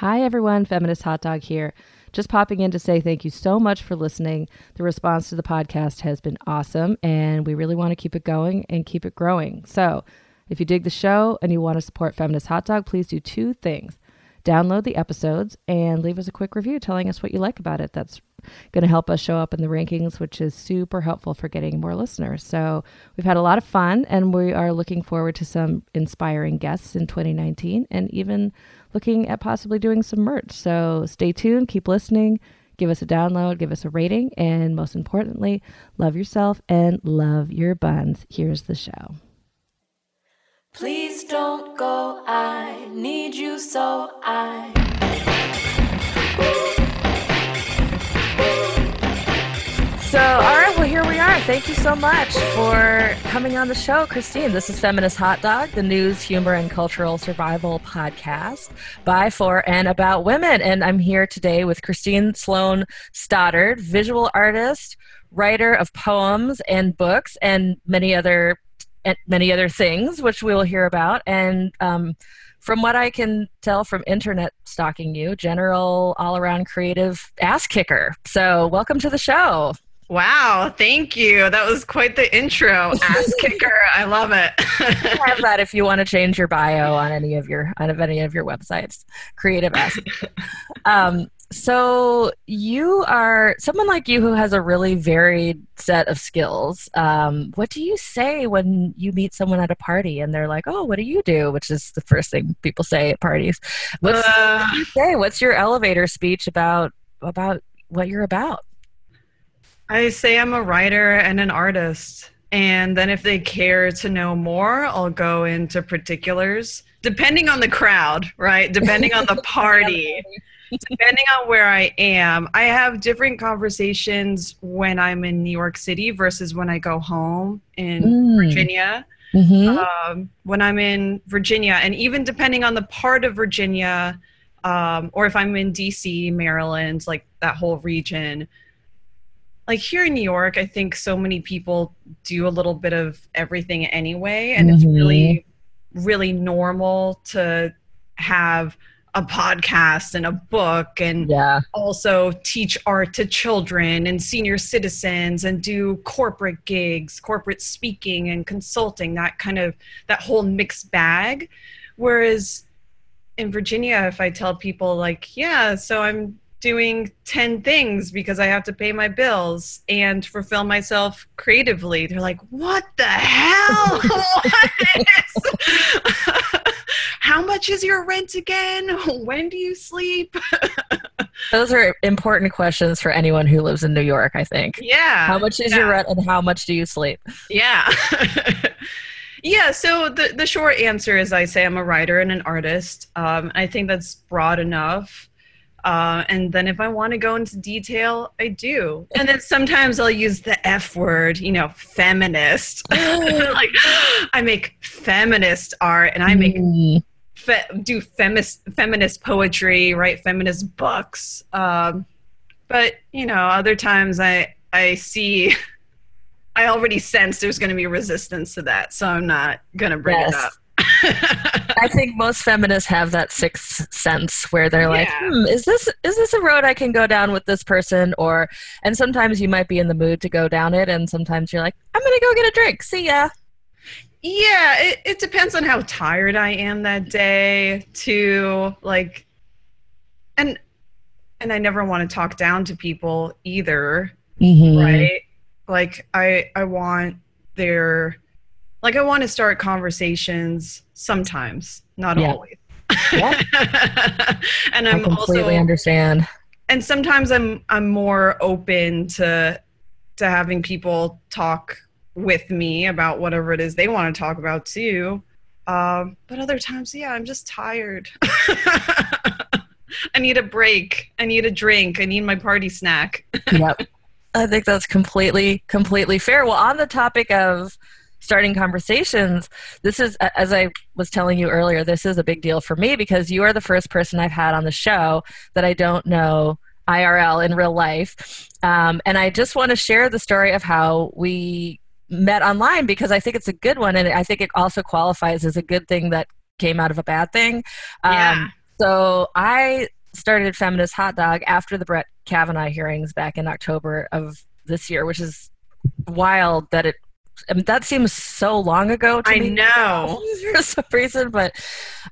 Hi, everyone. Feminist Hot Dog here. Just popping in to say thank you so much for listening. The response to the podcast has been awesome, and we really want to keep it going and keep it growing. So, if you dig the show and you want to support Feminist Hot Dog, please do two things download the episodes and leave us a quick review telling us what you like about it. That's going to help us show up in the rankings, which is super helpful for getting more listeners. So we've had a lot of fun and we are looking forward to some inspiring guests in 2019 and even looking at possibly doing some merch. So stay tuned, keep listening, give us a download, give us a rating, and most importantly, love yourself and love your buns. Here's the show. Please don't go, I need you so I. So, all right, well, here we are. Thank you so much for coming on the show, Christine. This is Feminist Hot Dog, the news, humor, and cultural survival podcast by, for, and about women. And I'm here today with Christine Sloan Stoddard, visual artist, writer of poems and books, and many other and many other things, which we will hear about. And um, from what I can tell from internet stalking you, general all around creative ass kicker. So, welcome to the show. Wow, thank you. That was quite the intro. Ass kicker. I love it. have that if you want to change your bio on any of your on any of your websites. Creative ass. um, so you are someone like you who has a really varied set of skills. Um, what do you say when you meet someone at a party and they're like, "Oh, what do you do?" Which is the first thing people say at parties. What's, uh, what do you say? What's your elevator speech about about what you're about? I say I'm a writer and an artist. And then if they care to know more, I'll go into particulars depending on the crowd, right? Depending on the party. depending on where I am, I have different conversations when I'm in New York City versus when I go home in mm. Virginia. Mm-hmm. Um, when I'm in Virginia, and even depending on the part of Virginia, um, or if I'm in DC, Maryland, like that whole region, like here in New York, I think so many people do a little bit of everything anyway, and mm-hmm. it's really, really normal to have a podcast and a book and yeah. also teach art to children and senior citizens and do corporate gigs corporate speaking and consulting that kind of that whole mixed bag whereas in virginia if i tell people like yeah so i'm doing 10 things because I have to pay my bills and fulfill myself creatively. They're like, what the hell? How much is your rent again? When do you sleep? Those are important questions for anyone who lives in New York, I think. Yeah. How much is yeah. your rent and how much do you sleep? Yeah. yeah, so the, the short answer is I say I'm a writer and an artist. Um, I think that's broad enough uh, and then if I want to go into detail, I do. And then sometimes I'll use the F word, you know, feminist. like I make feminist art and I make mm. fe- do feminist feminist poetry, write feminist books. Um, but you know, other times I I see I already sense there's going to be resistance to that, so I'm not going to bring yes. it up. I think most feminists have that sixth sense where they're like, yeah. hmm, is this is this a road I can go down with this person? Or and sometimes you might be in the mood to go down it, and sometimes you're like, I'm gonna go get a drink. See ya. Yeah, it, it depends on how tired I am that day too. Like and and I never want to talk down to people either. Mm-hmm. Right? Like I I want their like I want to start conversations sometimes, not yeah. always. Yeah. and I'm I completely also, understand. And sometimes I'm I'm more open to to having people talk with me about whatever it is they want to talk about too. Um, but other times, yeah, I'm just tired. I need a break. I need a drink. I need my party snack. yep. I think that's completely, completely fair. Well, on the topic of starting conversations this is as i was telling you earlier this is a big deal for me because you are the first person i've had on the show that i don't know irl in real life um, and i just want to share the story of how we met online because i think it's a good one and i think it also qualifies as a good thing that came out of a bad thing um, yeah. So I started Feminist Hot Dog after the Brett Kavanaugh hearings back in October of this year, which is wild that it. I mean, that seems so long ago. To I me know. for some reason, but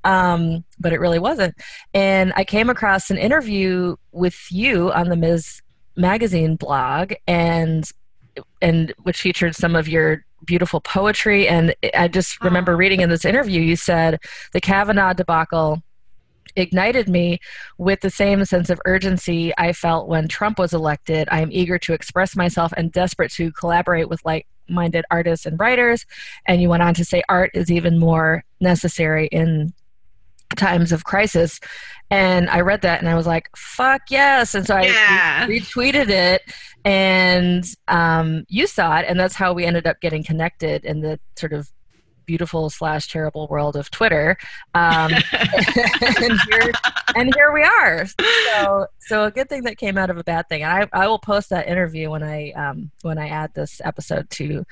um, but it really wasn't. And I came across an interview with you on the Ms. Magazine blog, and and which featured some of your beautiful poetry. And I just remember reading in this interview, you said the Kavanaugh debacle ignited me with the same sense of urgency I felt when Trump was elected. I am eager to express myself and desperate to collaborate with like minded artists and writers. And you went on to say art is even more necessary in times of crisis. And I read that and I was like, fuck yes. And so I Yeah. retweeted it and um, you saw it. And that's how we ended up getting connected in the sort of beautiful slash terrible world of Twitter. Um, and, here, and here we are. So, so a good thing that came out of a bad thing. I, I will post that interview when I um, when I add this episode to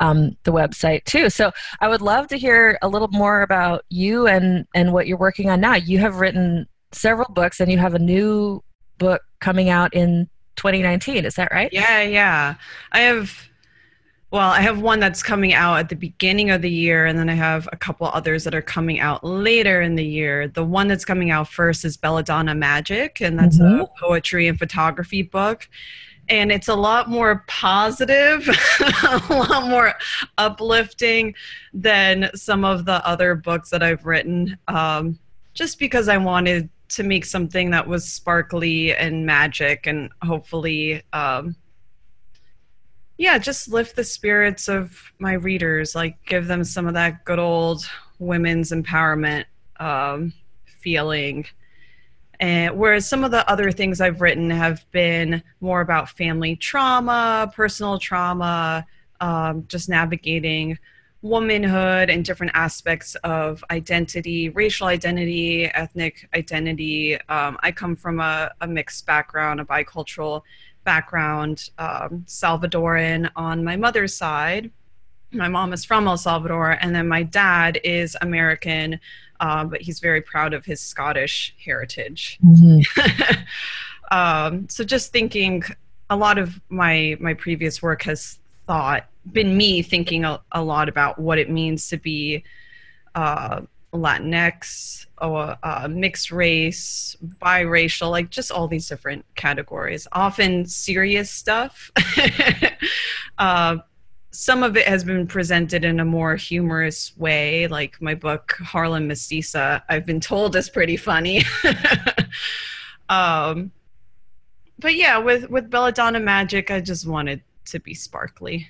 um, the website too. So I would love to hear a little more about you and and what you're working on now. You have written several books, and you have a new book coming out in 2019. Is that right? Yeah, yeah. I have well, I have one that's coming out at the beginning of the year, and then I have a couple others that are coming out later in the year. The one that's coming out first is Belladonna Magic, and that's a poetry and photography book. And it's a lot more positive, a lot more uplifting than some of the other books that I've written, um, just because I wanted to make something that was sparkly and magic and hopefully um, yeah just lift the spirits of my readers like give them some of that good old women's empowerment um, feeling. And whereas some of the other things i've written have been more about family trauma personal trauma um, just navigating womanhood and different aspects of identity racial identity ethnic identity. Um, i come from a, a mixed background a bicultural background um, Salvadoran on my mother's side. My mom is from El Salvador, and then my dad is American, uh, but he's very proud of his Scottish heritage. um, so just thinking, a lot of my my previous work has thought been me thinking a, a lot about what it means to be uh, Latinx, or uh, mixed race, biracial, like just all these different categories. Often serious stuff. uh, some of it has been presented in a more humorous way, like my book Harlem Mestiza. I've been told is pretty funny. um, but yeah, with with Belladonna Magic, I just wanted to be sparkly.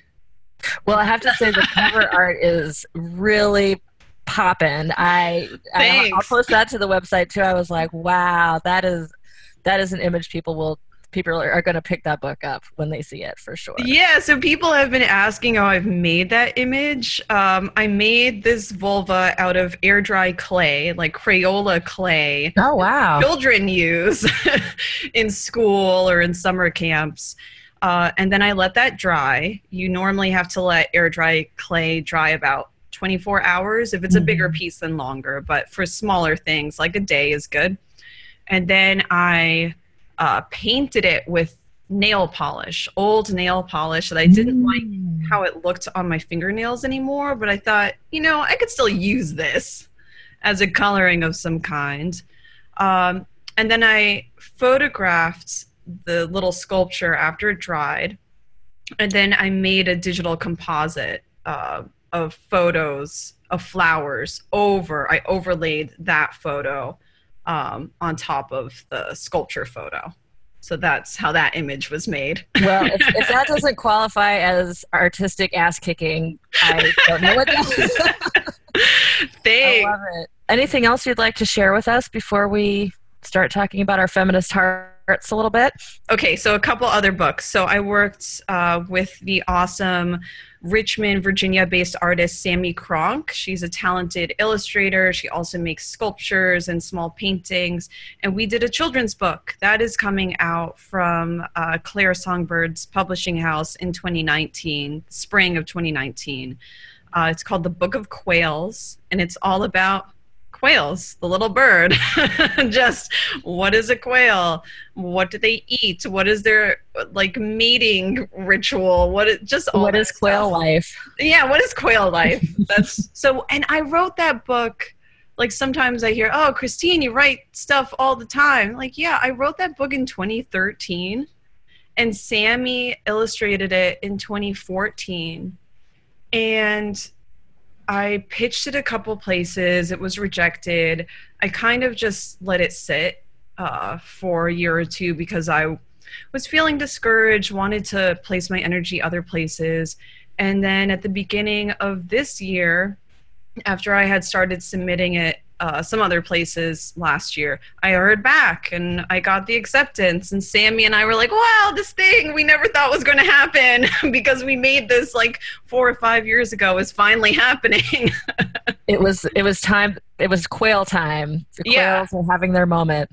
Well, I have to say the cover art is really popping. I, I I'll post that to the website too. I was like, wow, that is that is an image people will people are, are going to pick that book up when they see it for sure. Yeah, so people have been asking how I've made that image. Um, I made this vulva out of air dry clay, like Crayola clay. Oh wow. Children use in school or in summer camps. Uh, and then I let that dry. You normally have to let air dry clay dry about 24 hours if it's a bigger piece than longer, but for smaller things, like a day is good. And then I uh, painted it with nail polish, old nail polish that I didn't like how it looked on my fingernails anymore, but I thought, you know, I could still use this as a coloring of some kind. Um, and then I photographed the little sculpture after it dried. And then I made a digital composite uh, of photos of flowers over, I overlaid that photo um, on top of the sculpture photo. So that's how that image was made. Well, if, if that doesn't qualify as artistic ass kicking, I don't know what does. I Thanks. love it. Anything else you'd like to share with us before we start talking about our feminist hearts a little bit? Okay, so a couple other books. So I worked uh, with the awesome Richmond, Virginia based artist Sammy Kronk. She's a talented illustrator. She also makes sculptures and small paintings. And we did a children's book that is coming out from uh, Clare Songbirds publishing house in 2019, spring of 2019. Uh, it's called The Book of Quails, and it's all about quails, the little bird. Just what is a quail? What do they eat? What is their like mating ritual? What is just all what is quail stuff. life? Yeah, what is quail life? That's so and I wrote that book like sometimes I hear, "Oh, Christine, you write stuff all the time." Like, yeah, I wrote that book in 2013 and Sammy illustrated it in 2014. And I pitched it a couple places. It was rejected. I kind of just let it sit uh, for a year or two because I was feeling discouraged, wanted to place my energy other places. And then at the beginning of this year, after I had started submitting it uh, some other places last year, I heard back and I got the acceptance. And Sammy and I were like, wow, this thing we never thought was going to happen because we made this like four or five years ago is finally happening. It was it was time it was quail time. The Yeah. quails are having their moment.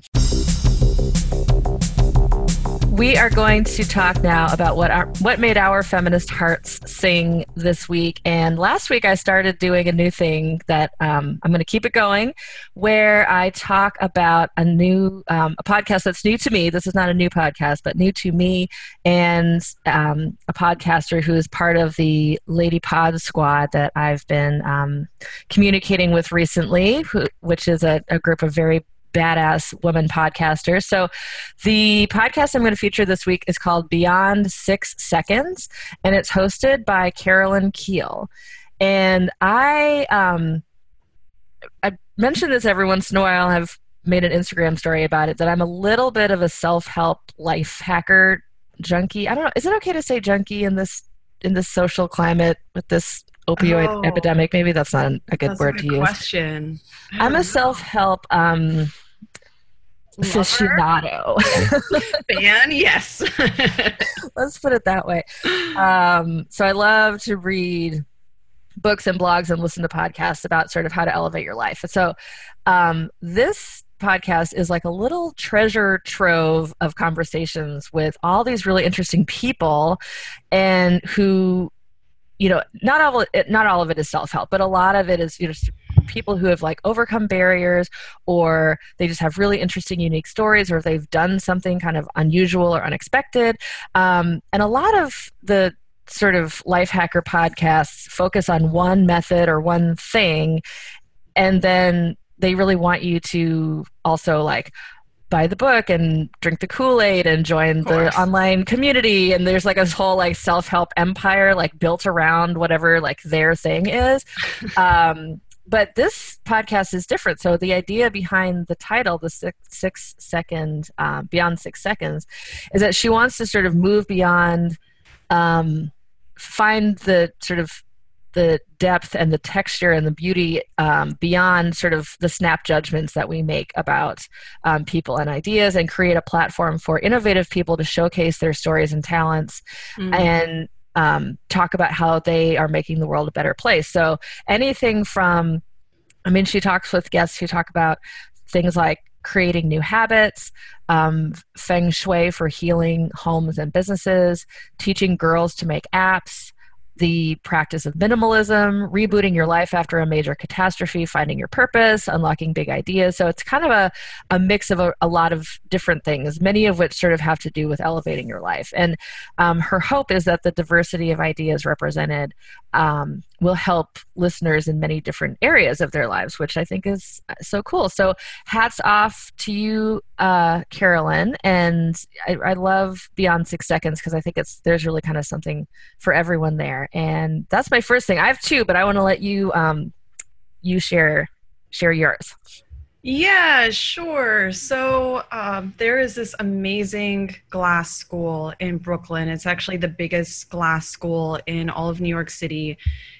We are going to talk now about what our what made our feminist hearts sing this week. And last week, I started doing a new thing that um, I'm going to keep it going, where I talk about a new um, a podcast that's new to me. This is not a new podcast, but new to me, and um, a podcaster who is part of the Lady Pod Squad that I've been um, communicating with recently, who, which is a, a group of very badass woman podcaster. So, the podcast I'm going to feature this week is called Beyond Six Seconds, and it's hosted by Carolyn Keel. And I, um, I mention this every once in a while. I've made an Instagram story about it that I'm a little bit of a self-help life hacker junkie. I don't know. Is it okay to say junkie in this in this social climate with this opioid Oh. epidemic? Maybe that's not a good word a to good use. question. I'm a self-help um, Lover? Aficionado. fan. Yes. Let's put it that way. Um, so I love to read books and blogs and listen to podcasts about sort of how to elevate your life. So um, this podcast is like a little treasure trove of conversations with all these really interesting people and who you know not all of not all of it is self-help but a lot of it is you know people who have like overcome barriers or they just have really interesting unique stories or they've done something kind of unusual or unexpected. Um, and a lot of the sort of life hacker podcasts focus on one method or one thing and then they really want you to also like buy the book and drink the kool-aid and join the online community and there's like this whole like self-help empire like built around whatever like their thing is. Um, but this podcast is different so the idea behind the title the six, six second uh, beyond six seconds is that she wants to sort of move beyond um, find the sort of the depth and the texture and the beauty um, beyond sort of the snap judgments that we make about um, people and ideas and create a platform for innovative people to showcase their stories and talents Mm. and um, talk about how they are making the world a better place. So anything from, I mean, she talks with guests who talk about things like creating new habits, um, feng shui for healing homes and businesses, teaching girls to make apps. The practice of minimalism, rebooting your life after a major catastrophe, finding your purpose, unlocking big ideas. So it's kind of a, a mix of a, a lot of different things, many of which sort of have to do with elevating your life. And um, her hope is that the diversity of ideas represented um, will help listeners in many different areas of their lives, which I think is uh, so cool. So, hats off to you, uh, Carolyn. And I, I love Beyond Six Seconds because I think it's there's really kind of something for everyone there. And that's my first thing. I have two, but I want to let you um, you share share yours. Yeah, sure. So um, there is this amazing glass school in Brooklyn. It's actually the biggest glass school in all of New York City.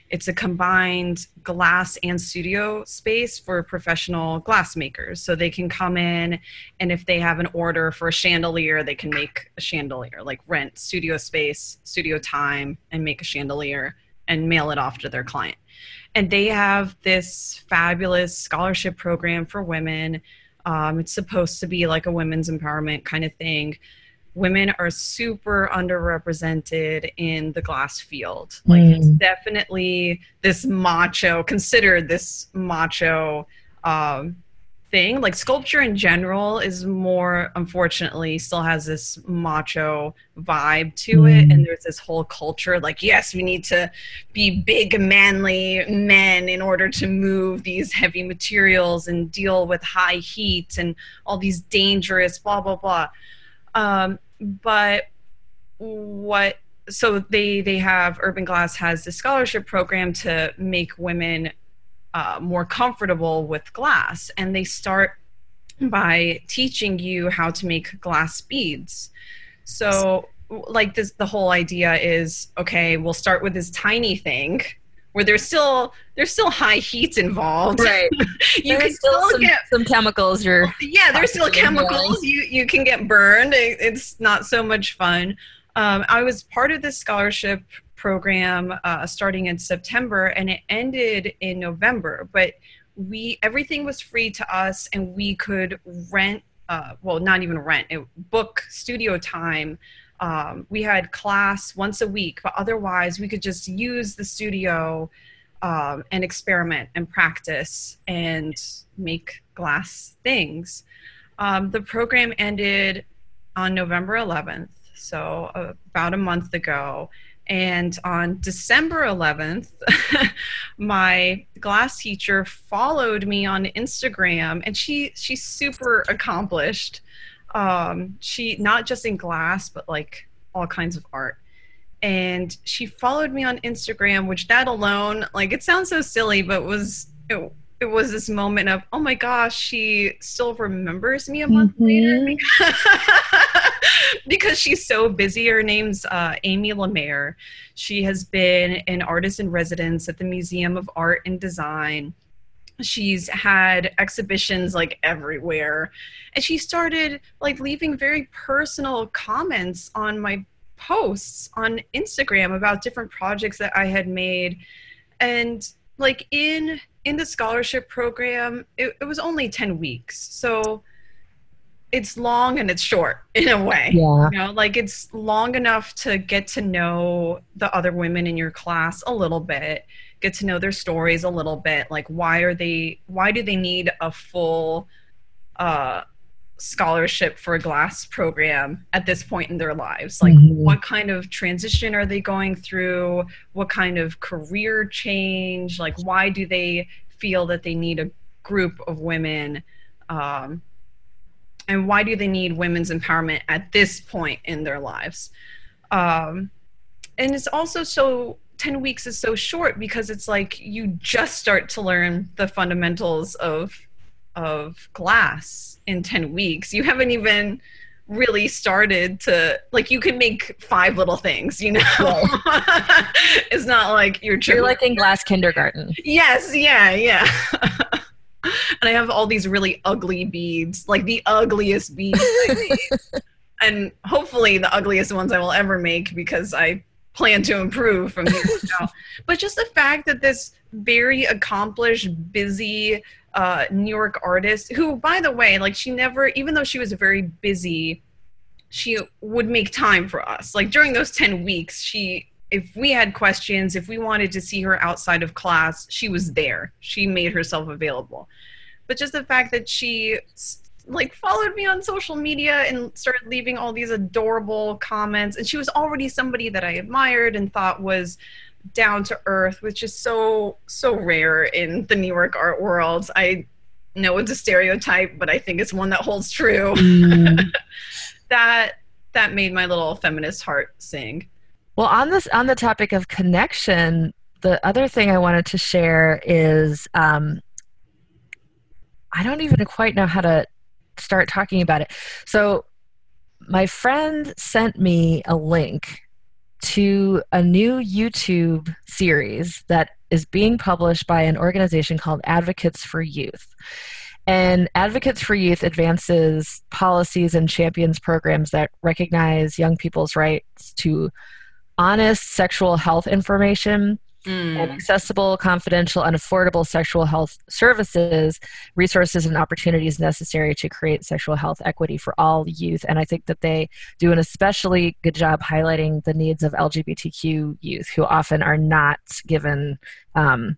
It's a combined glass and studio space for professional glass makers. So they can come in, and if they have an order for a chandelier, they can make a chandelier, like rent studio space, studio time, and make a chandelier and mail it off to their client and they have this fabulous scholarship program for women. Um, it's supposed to be like a women's empowerment kind of thing. Women are super underrepresented in the glass field. Like it's Mm. definitely this macho, considered this macho um, thing. Like sculpture in general is more, unfortunately, still has this macho vibe to it. And there's this whole culture like, yes, we need to be big, manly men in order to move these heavy materials and deal with high heat and all these dangerous, blah, blah, blah. Um, but what so they they have UrbanGlass has this scholarship program to make women uh, more comfortable with glass and they start by teaching you how to make glass beads. So like this the whole idea is okay we'll start with this tiny thing where there's still there's still high heat involved. Right. You there's can still, still some, get some chemicals you're yeah there's still chemicals you you can get burned. It- it's not so much fun. Um, i was part of this scholarship program uh, starting in september and it ended in november but we everything was free to us and we could rent uh, well not even rent it, book studio time um, we had class once a week but otherwise we could just use the studio um, and experiment and practice and make glass things. Um, the program ended on November 11th, so about a month ago. And on December 11th, my glass teacher followed me on Instagram, and she she's super accomplished. Um, she not just in glass, but like all kinds of art and she followed me on Instagram, which that alone, like it sounds so silly, but was it, it was this moment of, oh my gosh, she still remembers me a month later because she's so busy. Her name's uh, Amy Lemaire. She has been an artist in residence at the Museum of Art and Design. She's had exhibitions like everywhere. And she started like leaving very personal comments on my posts on Instagram about different projects that I had made. And like in in the scholarship program, it, it was only 10 weeks. So it's long and it's short in a way. Yeah. You know, like it's long enough to get to know the other women in your class a little bit, get to know their stories a little bit. Like why are they why do they need a full uh scholarship for a glass program at this point in their lives? Like Mhm. what kind of transition are they going through? What kind of career change? Like why do they feel that they need a group of women um, and why do they need women's empowerment at this point in their lives? Um, and it's also so 10 weeks is so short because it's like you just start to learn the fundamentals of of glass in 10 weeks you haven't even really started to like you can make five little things you know it's not like you're You're like in glass kindergarten. Yes, yeah, yeah. and I have all these really ugly beads, like the ugliest beads. And hopefully the ugliest ones I will ever make because I plan to improve from here. But just the fact that this very accomplished, busy uh, New York artist, who, by the way, like she never, even though she was very busy, she would make time for us. Like during those 10 weeks, she if we had questions, if we wanted to see her outside of class, she was there. She made herself available. But just the fact that she like followed me on social media and started leaving all these adorable comments and she was already somebody that I admired and thought was down to earth, which is so so rare in the New York art world. I know it's a stereotype, but I think it's one that holds true. that that made my little feminist heart sing. Well, on this on the topic of connection, the other thing I wanted to share is um, I don't even quite know how to start talking about it. So, my friend sent me a link to a new YouTube series that is being published by an organization called Advocates for Youth. And Advocates for Youth advances policies and champions programs that recognize young people's rights to honest sexual health information and accessible, confidential, and affordable sexual health services, resources, and opportunities necessary to create sexual health equity for all youth. And I think that they do an especially good job highlighting the needs of LGBTQ youth who often are not given um,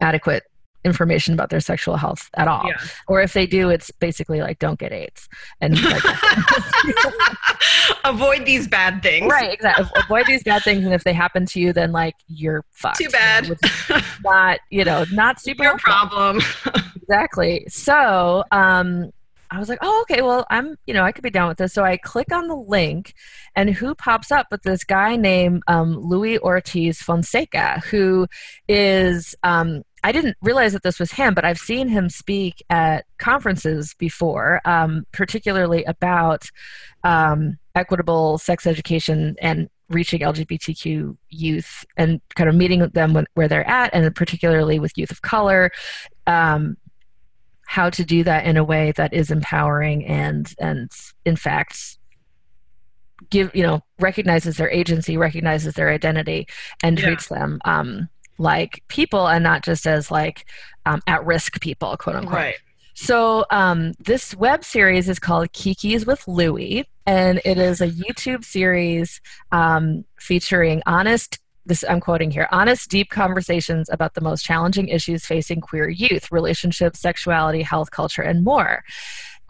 adequate information about their sexual health at all. Yeah. Or if they do, it's basically like don't get AIDS and like, Avoid these bad things. right, exactly. Avoid these bad things, and if they happen to you, then like you're fucked. Too bad. Not you know not super Your problem. exactly. So um, I was like, oh, okay, well, I'm, you know, I could be down with this. So I click on the link, and who pops up but this guy named um, Louis Ortiz Fonseca, who is, um, I didn't realize that this was him, but I've seen him speak at conferences before, um, particularly about um, equitable sex education and reaching LGBTQ youth and kind of meeting them when, where they're at, and particularly with youth of color. Um, how to do that in a way that is empowering and and in fact give you know recognizes their agency recognizes their identity and Yeah. treats them um, like people and not just as like um, at risk people quote unquote right. so um, this web series is called Kiki's with Louie, and it is a YouTube series um, featuring honest. This I'm quoting here: honest, deep conversations about the most challenging issues facing queer youth, relationships, sexuality, health, culture, and more.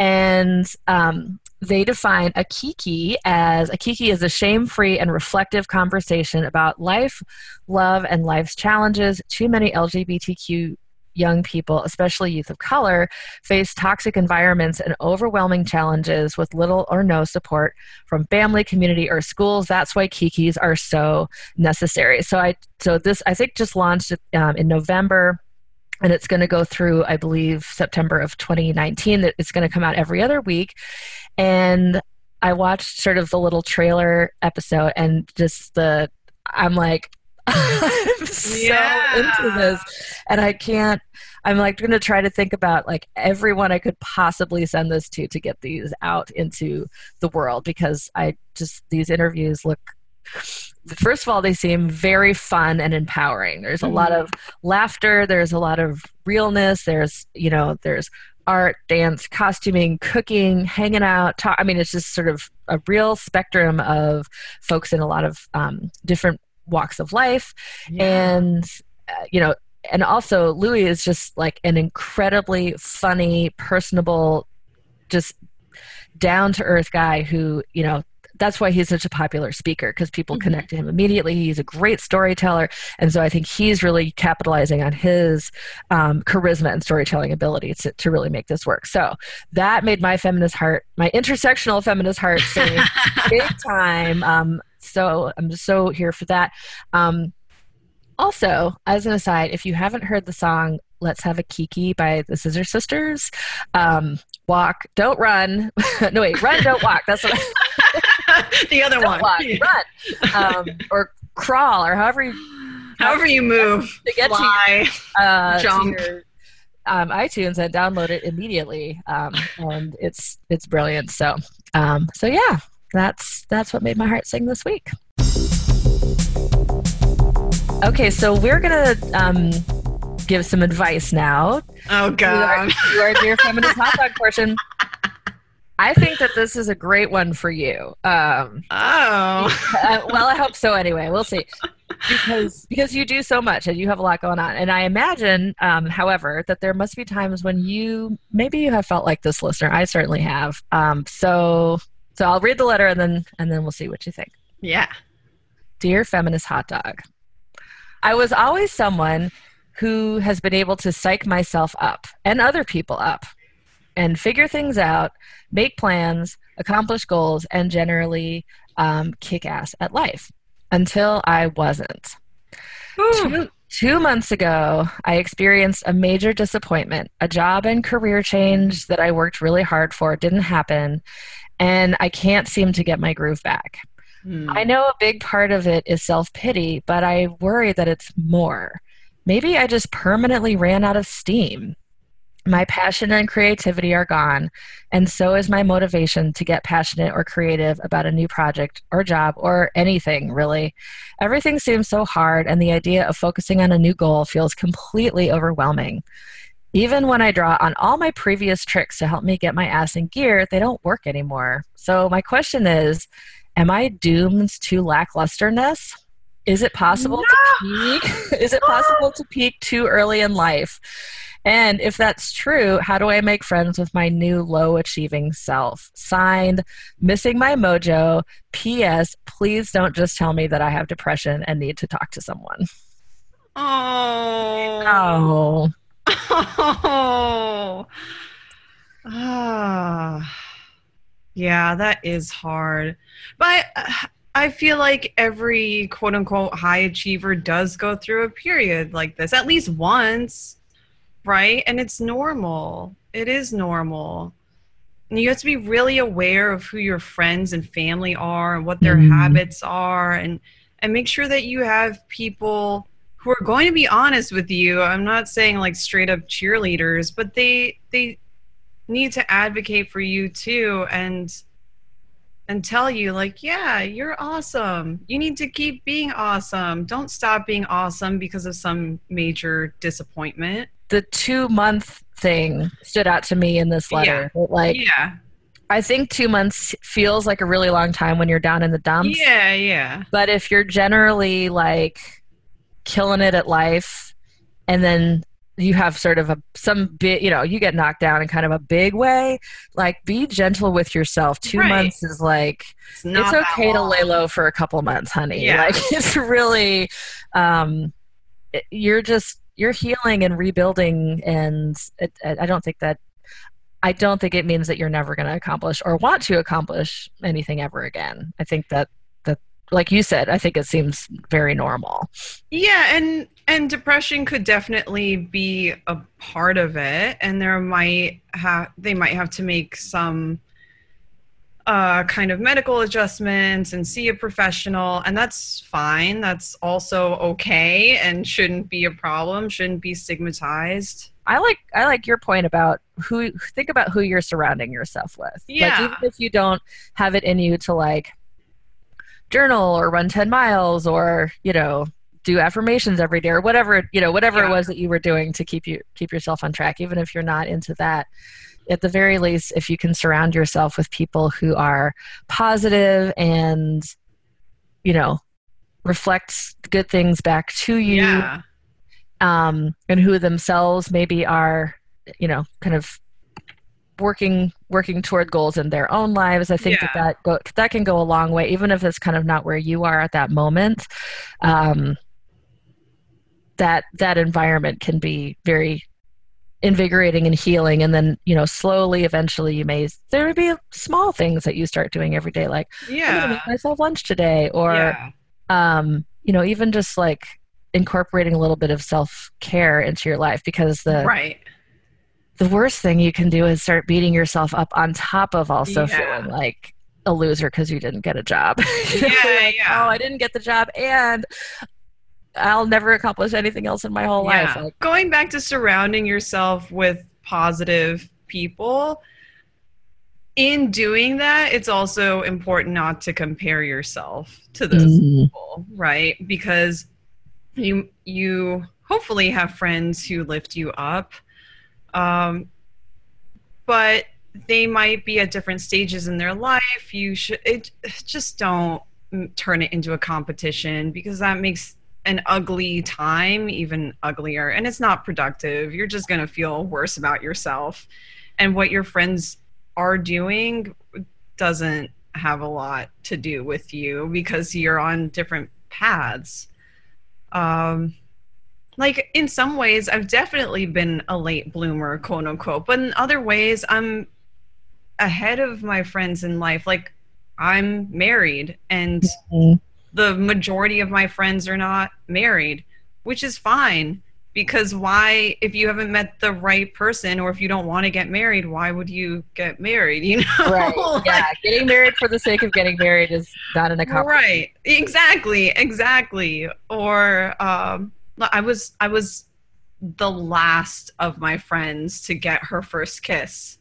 And um, they define a kiki as a kiki is a shame-free and reflective conversation about life, love, and life's challenges. Too many LGBTQ young people, especially youth of color, face toxic environments and overwhelming challenges with little or no support from family, community, or schools. That's why Kikis are so necessary. So I so this I think just launched um, in November. And it's going to go through, I believe, September of 2019. That It's going to come out every other week. And I watched sort of the little trailer episode and just the, I'm like, I'm so Yeah. into this and I can't. I'm like going to try to think about like everyone I could possibly send this to to get these out into the world because I just these interviews look. First of all, they seem very fun and empowering. There's a lot of laughter. There's a lot of realness. There's you know there's art, dance, costuming, cooking, hanging out. Talk, I mean, it's just sort of a real spectrum of folks in a lot of um, different walks of life and uh, you know and also louis is just like an incredibly funny personable just down to earth guy who you know that's why he's such a popular speaker because people Mhm. connect to him immediately he's a great storyteller and so i think he's really capitalizing on his um, charisma and storytelling ability to, to really make this work so that made my feminist heart my intersectional feminist heart sing big time. Um, so I'm so here for that. Um, also, as an aside, if you haven't heard the song "Let's Have a Kiki" by the Scissor Sisters, um, walk, don't run. no, wait, run, don't walk. That's what I the other one. walk, run, um, or crawl, or however you However you move, To get to- fly. uh, to Jump. your, um, iTunes and download it immediately. Um, and it's it's brilliant. So um, so yeah, that's that's what made my heart sing this week. Okay, so we're gonna um, give some advice now Oh to our, god. to our dear feminist hot dog portion. I think that this is a great one for you. Um, Oh. uh, well, I hope so. Anyway, we'll see. Because because you do so much and you have a lot going on, and I imagine, um, however, that there must be times when you maybe you have felt like this, listener. I certainly have. Um, so so I'll read the letter and then and then we'll see what you think. Yeah. Dear feminist hot dog, I was always someone who has been able to psych myself up and other people up and figure things out, make plans, accomplish goals, and generally um, kick ass at life until I wasn't. Two, two months ago, I experienced a major disappointment. A job and career change that I worked really hard for didn't happen, and I can't seem to get my groove back. Hmm. I know a big part of it is self pity, but I worry that it's more. Maybe I just permanently ran out of steam. My passion and creativity are gone, and so is my motivation to get passionate or creative about a new project or job or anything, really. Everything seems so hard, and the idea of focusing on a new goal feels completely overwhelming. Even when I draw on all my previous tricks to help me get my ass in gear, they don't work anymore. So, my question is Am I doomed to lacklusterness? Is it possible No. to peak? Is it possible to peak too early in life? And if that's true, how do I make friends with my new low achieving self? Signed, missing my mojo. P.S. Please don't just tell me that I have depression and need to talk to someone. Oh. Oh, Oh. Ah. Yeah, that is hard. But uh, I feel like every quote unquote high achiever does go through a period like this at least once, right? And it's normal. It is normal. And you have to be really aware of who your friends and family are and what their Mhm. habits are and and make sure that you have people who are going to be honest with you. I'm not saying like straight up cheerleaders, but they they need to advocate for you too and and tell you like, yeah, you're awesome. You need to keep being awesome. Don't stop being awesome because of some major disappointment. The two month thing stood out to me in this letter. Like, yeah. I think two months feels like a really long time when you're down in the dumps. Yeah, yeah. But if you're generally like killing it at life and then you have sort of a some bit you know you get knocked down in kind of a big way like be gentle with yourself two Right. months is like It's, not it's okay to lay low for a couple months honey Yeah. like it's really um you're just you're healing and rebuilding and it, i don't think that i don't think it means that you're never going to accomplish or want to accomplish anything ever again. I think that that like you said i think it seems very normal. Yeah, and and depression could definitely be a part of it, and there might have they might have to make some uh, kind of medical adjustments and see a professional, and that's fine. That's also okay and shouldn't be a problem. Shouldn't be stigmatized. I like I like your point about who think about who you're surrounding yourself with. Like Yeah. even if you don't have it in you to like journal or run 10 miles or, you know, do affirmations every day or whatever, you know, whatever it was that you were doing to keep you keep yourself on track even if you're not into that. At the very least if you can surround yourself with people who are positive and you know, reflects good things back to you Yeah, um, and who themselves maybe are, you know, kind of working working toward goals in their own lives. I think that that go, that can go a long way, even if it's kind of not where you are at that moment. Um, that that environment can be very invigorating and healing and then you know slowly eventually you may there would be small things that you start doing every day like i'm gonna yeah, make myself lunch today or yeah. um, you know, even just like incorporating a little bit of self care into your life because the right. the worst thing you can do is start beating yourself up on top of also Yeah. feeling like a loser because you didn't get a job. Yeah, like, yeah. Oh, I didn't get the job and I'll never accomplish anything else in my whole life. Like, Going back to surrounding yourself with positive people, in doing that, it's also important not to compare yourself to those Mm. people, right? Because you you hopefully have friends who lift you up, um, but they might be at different stages in their life. You should it, just don't turn it into a competition because that makes an ugly time even uglier. And it's not productive. You're just going to feel worse about yourself. And what your friends are doing doesn't have a lot to do with you because you're on different paths. Um like in some ways i've definitely been a late bloomer quote unquote. But in other ways i'm ahead of my friends in life. Like i'm married and Mhm. The majority of my friends are not married, which is fine because why if you haven't met the right person or if you don't want to get married, why would you get married, you know? right. Like, Yeah. Getting married for the sake of getting married is not an accomplishment. right. Exactly, exactly. Or um I was I was the last of my friends to get her first kiss.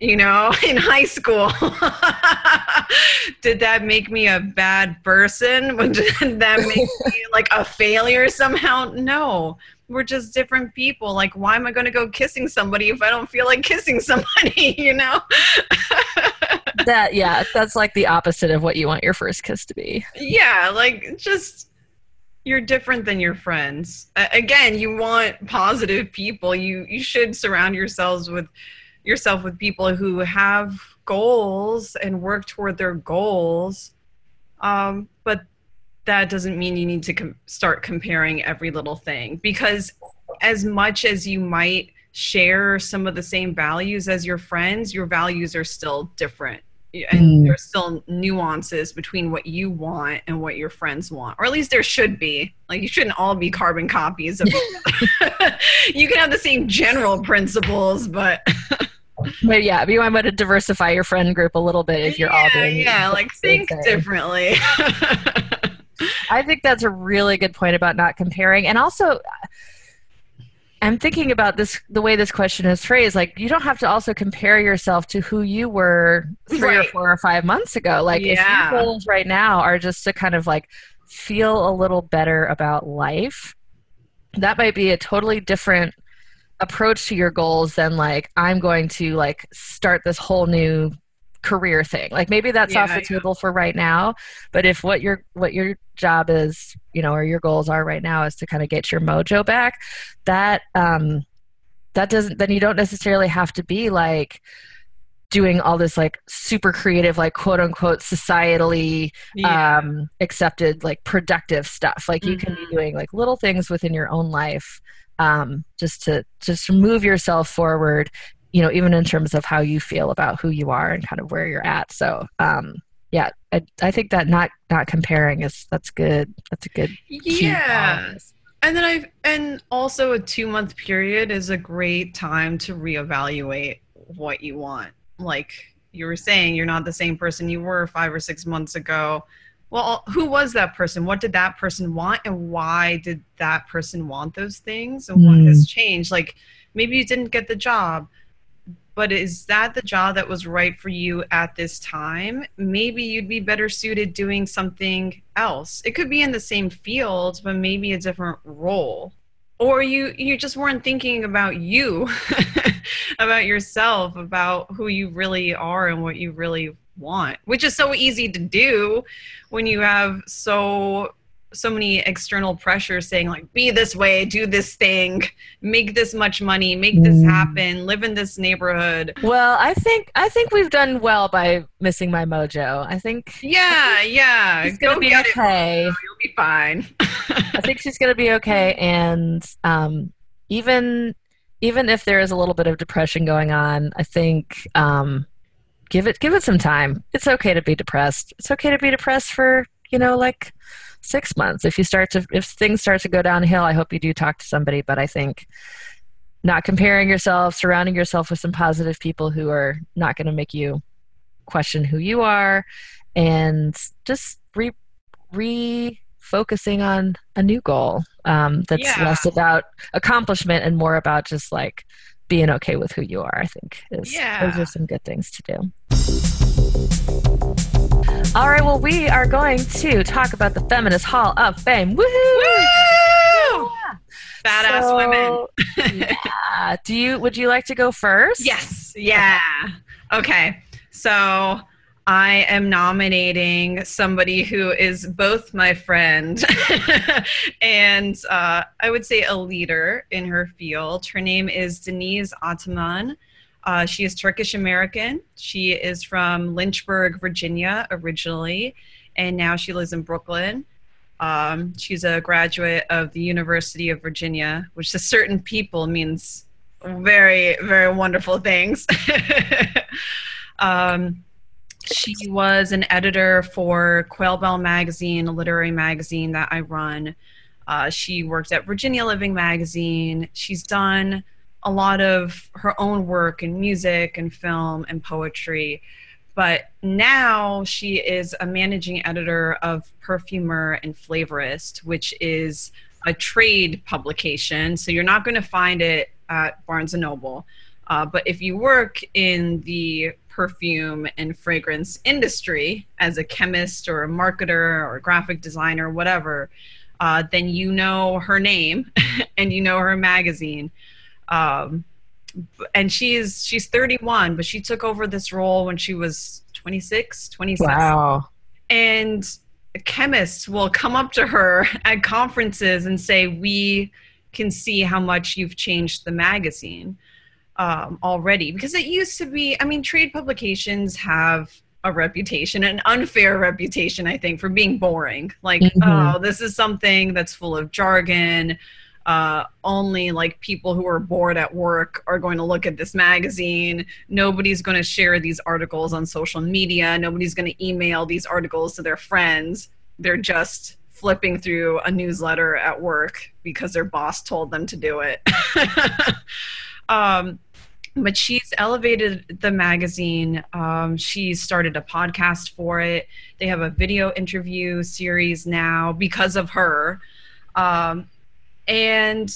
You know, in high school. Did that make me a bad person? Did that make me like a failure somehow? No. We're just different people. Like, why am I going to go kissing somebody if I don't feel like kissing somebody, you know? That yeah, that's like the opposite of what you want your first kiss to be. yeah, like, just you're different than your friends. Uh, again, you want positive people. You you should surround yourselves with yourself with people who have goals and work toward their goals. Um, but that doesn't mean you need to com- start comparing every little thing because as much as you might share some of the same values as your friends, your values are still different and mm. there's still nuances between what you want and what your friends want or at least there should be like you shouldn't all be carbon copies of you can have the same general principles but but yeah you might want to diversify your friend group a little bit if you're yeah, all doing yeah like think thing. differently i think that's a really good point about not comparing and also I'm thinking about this the way this question is phrased. Like, you don't have to also compare yourself to who you were three right. or four or five months ago. Like, yeah. if your goals right now are just to kind of like feel a little better about life, that might be a totally different approach to your goals than like I'm going to like start this whole new career thing. Like maybe that's yeah, off the yeah. table for right now, but if what your what your job is, you know, or your goals are right now is to kind of get your mojo back, that um that doesn't then you don't necessarily have to be like doing all this like super creative like quote unquote societally yeah. um accepted like productive stuff like mm-hmm. you can be mm-hmm. doing like little things within your own life um just to just move yourself forward you know even in terms of how you feel about who you are and kind of where you're at. So um yeah i, I think that not not comparing is that's good. That's a good yeah. and then i've and also a two month period is a great time to reevaluate what you want. Like you were saying you're not the same person you were five or six months ago well who was that person what did that person want and why did that person want those things and mm. what has changed like maybe you didn't get the job but is that the job that was right for you at this time? Maybe you'd be better suited doing something else. It could be in the same field, but maybe a different role. Or you you just weren't thinking about you, about yourself, about who you really are and what you really want, which is so easy to do when you have so so many external pressures saying like be this way do this thing make this much money make this mm. happen live in this neighborhood. Well i think i think we've done well by missing my mojo. I think yeah yeah. It's gonna Go be okay. it. you'll be fine. I think she's gonna be okay and um, even even if there is a little bit of depression going on i think um, give it give it some time it's okay to be depressed it's okay to be depressed for you know like six months. If you start to, if things start to go downhill, I hope you do talk to somebody. But I think not comparing yourself, surrounding yourself with some positive people who are not going to make you question who you are, and just re refocusing on a new goal um, that's yeah. less about accomplishment and more about just like being okay with who you are. I think is yeah. those are some good things to do. All right, well, we are going to talk about the Feminist Hall of Fame. Woohoo! Woo! Yeah. Badass so, women. yeah. Do you? Would you like to go first? Yes. Yeah. Okay. So I am nominating somebody who is both my friend and uh, I would say a leader in her field. Her name is Denise Ataman. Uh, she is Turkish American. She is from Lynchburg, Virginia, originally, and now she lives in Brooklyn. Um, she's a graduate of the University of Virginia, which to certain people means very, very wonderful things. um, she was an editor for Quail Bell Magazine, a literary magazine that I run. Uh, she worked at Virginia Living Magazine. She's done a lot of her own work in music and film and poetry. But now she is a managing editor of Perfumer and Flavorist, which is a trade publication. So you're not going to find it at Barnes and Noble. Uh, but if you work in the perfume and fragrance industry as a chemist or a marketer or a graphic designer, whatever, uh, then you know her name and you know her magazine. Um, and she's she's 31, but she took over this role when she was 26, 27. Wow. And chemists will come up to her at conferences and say, We can see how much you've changed the magazine um, already. Because it used to be, I mean, trade publications have a reputation, an unfair reputation, I think, for being boring. Like, mm-hmm. oh, this is something that's full of jargon. Uh, only like people who are bored at work are going to look at this magazine. Nobody's going to share these articles on social media. Nobody's going to email these articles to their friends. They're just flipping through a newsletter at work because their boss told them to do it. um, but she's elevated the magazine. Um, she's started a podcast for it. They have a video interview series now because of her. Um, and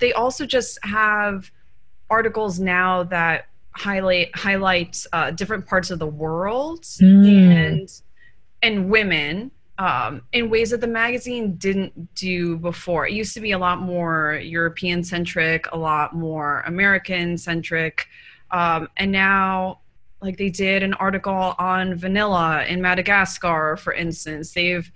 they also just have articles now that highlight highlight uh, different parts of the world mm. and and women um, in ways that the magazine didn't do before. It used to be a lot more European centric, a lot more American centric. Um, and now, like they did an article on vanilla in Madagascar, for instance. They've,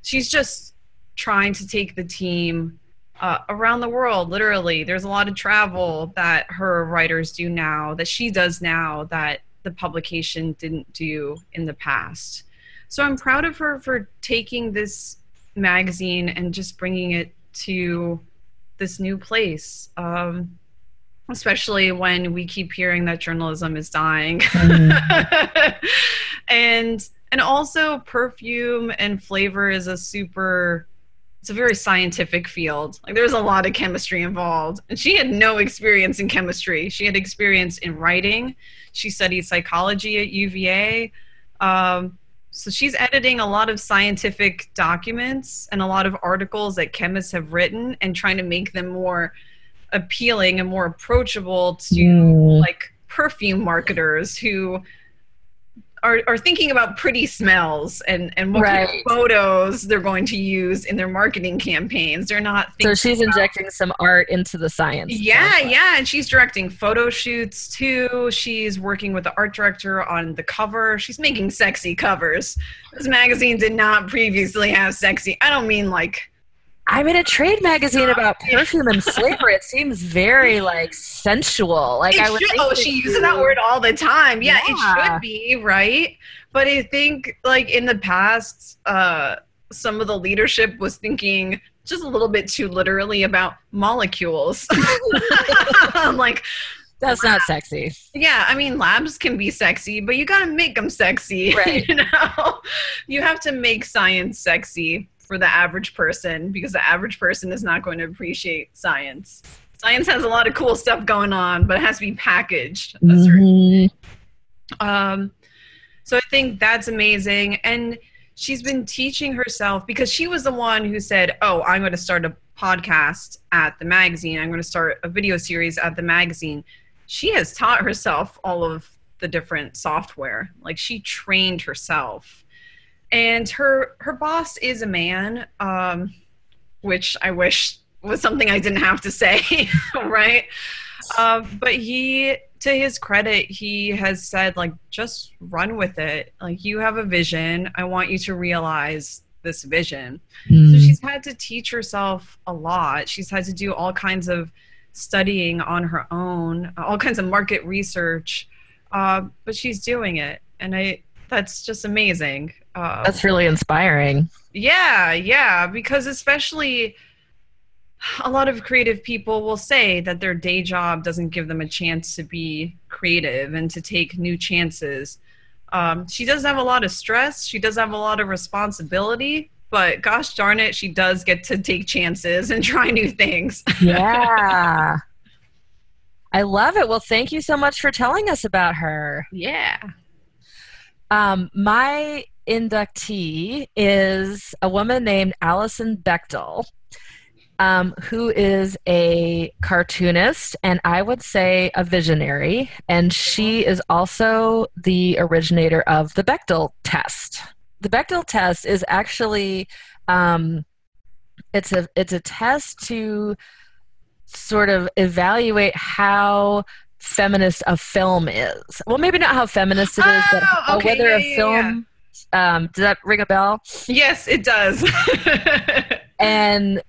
she's just trying to take the team uh, around the world, literally. There's a lot of travel that her writers do now, that she does now, that the publication didn't do in the past. So I'm proud of her for taking this magazine and just bringing it to this new place. Um, especially when we keep hearing that journalism is dying. Mm. and and also perfume and flavor is a super it's a very scientific field. Like there's a lot of chemistry involved. And she had no experience in chemistry. She had experience in writing. She studied psychology at UVA. Um, so she's editing a lot of scientific documents and a lot of articles that chemists have written and trying to make them more appealing and more approachable to mm. like perfume marketers who are, are thinking about pretty smells and, and what right. kind of photos they're going to use in their marketing campaigns. They're not So she's about, injecting some art into the science. Yeah, yeah. And she's directing photo shoots too. She's working with the art director on the cover. She's making sexy covers. This magazine did not previously have sexy. I don't mean like I'm in a trade magazine about perfume and flavor. It seems very like sensual. Like it I would. Should, oh, she uses that word all the time. Yeah, yeah, it should be right. But I think like in the past, uh, some of the leadership was thinking just a little bit too literally about molecules. like that's not sexy. Yeah, I mean, labs can be sexy, but you got to make them sexy. Right. You know, you have to make science sexy for the average person because the average person is not going to appreciate science. Science has a lot of cool stuff going on, but it has to be packaged. Mm-hmm. Um, so I think that's amazing. And she's been teaching herself because she was the one who said, Oh, I'm going to start a podcast at the magazine. I'm going to start a video series at the magazine. She has taught herself all of the different software. Like she trained herself and her her boss is a man, um, which I wish was something I didn't have to say, right? Uh, but he, to his credit, he has said like, just run with it. Like you have a vision. I want you to realize this vision. Mm. So she's had to teach herself a lot. She's had to do all kinds of studying on her own, all kinds of market research. Uh, but she's doing it, and I that's just amazing. Uh, That's really inspiring. Yeah, yeah, because especially a lot of creative people will say that their day job doesn't give them a chance to be creative and to take new chances. Um, she does have a lot of stress. She does have a lot of responsibility, but gosh darn it, she does get to take chances and try new things. yeah. I love it. Well, thank you so much for telling us about her. Yeah. Um, my inductee is a woman named Alison Bechdel, um, who is a cartoonist and I would say a visionary. And she is also the originator of the Bechdel test. The Bechdel test is actually um, it's a it's a test to sort of evaluate how feminist a film is. Well, maybe not how feminist it is, oh, but okay, whether yeah, a film Um, does that ring a bell? Yes, it does. and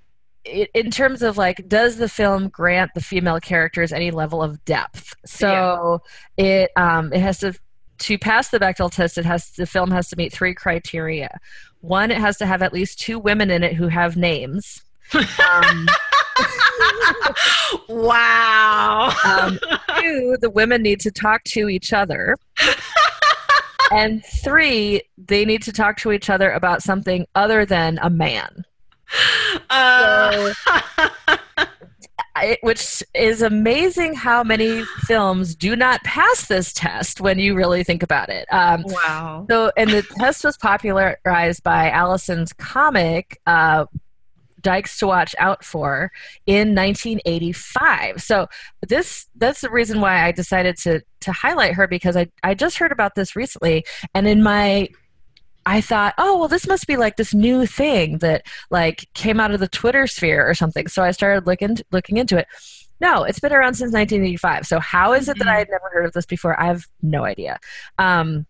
it, in terms of like does the film grant the female characters any level of depth so it um it has to to pass the Bechdel test it has the film has to meet three criteria one it has to have at least two women in it who have names um, wow. um, two the women need to talk to each other and three they need to talk to each other about something other than a man Uh, I, which is amazing how many films do not pass this test when you really think about it. Um, wow. so, and the test was popularized by Alison's comic. Uh, Dykes to watch out for in 1985. So this that's the reason why I decided to to highlight her because I I just heard about this recently and in my I thought, oh well, this must be like this new thing that like came out of the Twitter sphere or something. So I started looking looking into it. No, it's been around since 1985. So how is it that I had never heard of this before? I have no idea. Um,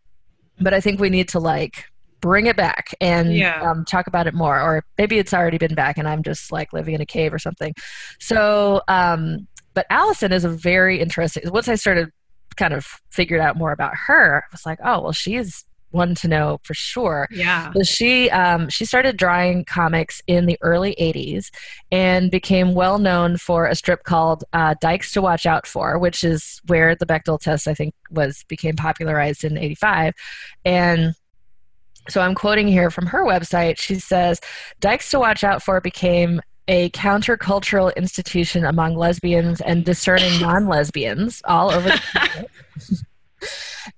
but I think we need to like bring it back and Yeah. um, talk about it more. Or maybe it's already been back and I'm just like living in a cave or something. So, um, but Alison is a very interesting. Once I started kind of figured out more about her, I was like, oh well, she's one to know for sure. Yeah. So she um, she started drawing comics in the early '80s and became well known for a strip called uh, "Dykes to Watch Out For," which is where the Bechdel test I think was became popularized in '85, and. So I'm quoting here from her website. She says, "Dykes to Watch Out For became a countercultural institution among lesbians and discerning non-lesbians all over the planet."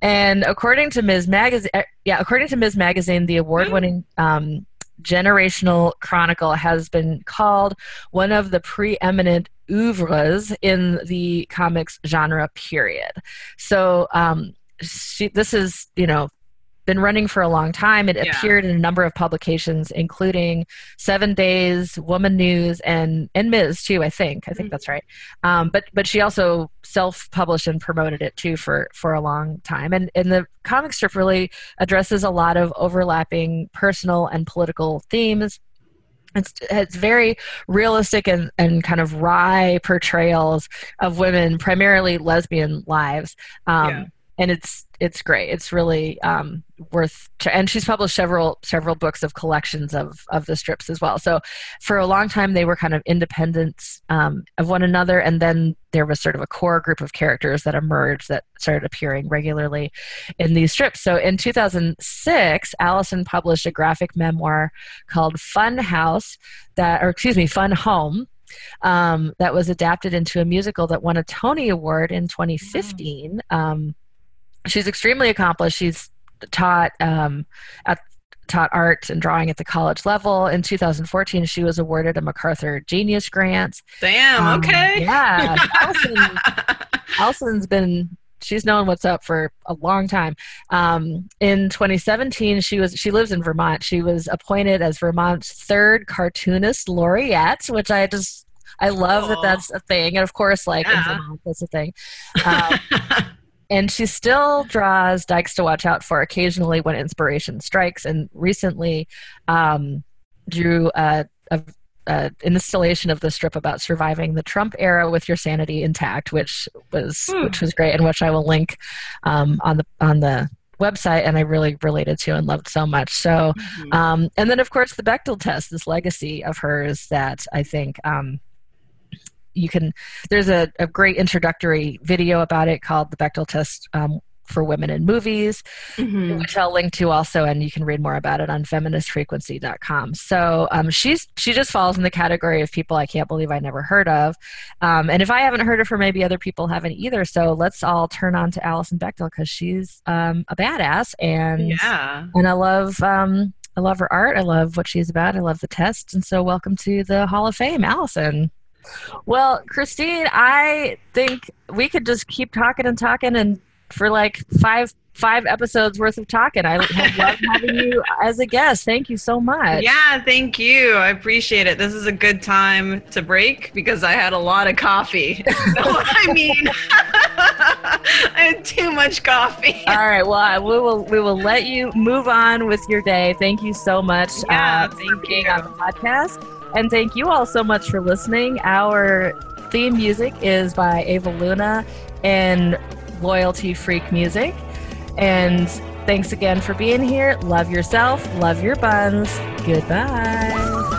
And according to Ms. Magazine, yeah, according to Ms. Magazine, the award-winning um, Generational Chronicle has been called one of the preeminent oeuvres in the comics genre. Period. So um, she, this is, you know, been running for a long time. It Yeah. appeared in a number of publications, including Seven Days, Woman News, and and Ms. too. I think. I think that's right. Um, but but she also self-published and promoted it too for for a long time. And and the comic strip really addresses a lot of overlapping personal and political themes. It's, it's very realistic and, and kind of wry portrayals of women, primarily lesbian lives. Um, Yeah. And it's it's great. It's really um, worth. And she's published several several books of collections of of the strips as well. So for a long time they were kind of independent um, of one another, and then there was sort of a core group of characters that emerged that started appearing regularly in these strips. So in 2006, Alison published a graphic memoir called Fun House that, or excuse me, Fun Home. Um, that was adapted into a musical that won a Tony Award in 2015. Um, she's extremely accomplished. She's taught um, at taught art and drawing at the college level. In 2014, she was awarded a MacArthur Genius Grant. Damn. Um, okay. Yeah, Alison, Alison's been she's known what's up for a long time. Um, in 2017, she was she lives in Vermont. She was appointed as Vermont's third cartoonist laureate, which I just I love that that's a thing. And of course, like in Vermont, that's a thing. Um, and she still draws dykes to watch out for occasionally when inspiration strikes and recently um, drew a, a, a, an installation of the strip about surviving the trump era with your sanity intact which was Hmm. which was great and which i will link um, on the on the website and i really related to and loved so much so Mhm. um, and then, of course, the Bechdel test, this legacy of hers that I think um, you can. There's a, a great introductory video about it called the Bechdel test um, for women in movies, Mhm. which I'll link to also, and you can read more about it on feministfrequency.com. So um, she's she just falls in the category of people I can't believe I never heard of, um, and if I haven't heard of her, maybe other people haven't either. So let's all turn on to Alison Bechdel because she's um, a badass and Yeah. and I love um, I love her art. I love what she's about. I love the test, and so welcome to the Hall of Fame, Alison. Well, Christine, I think we could just keep talking and talking, and for like five five episodes worth of talking. I love having you as a guest. Thank you so much. Yeah, thank you. I appreciate it. This is a good time to break because I had a lot of coffee. so, I mean, I had too much coffee. All right. Well, I, we will we will let you move on with your day. Thank you so much Yeah, uh, for being you. on the podcast, and thank you all so much for listening. Our theme music is by Ava Luna and Loyalty Freak Music, and thanks again for being here. Love yourself. Love your buns. Goodbye.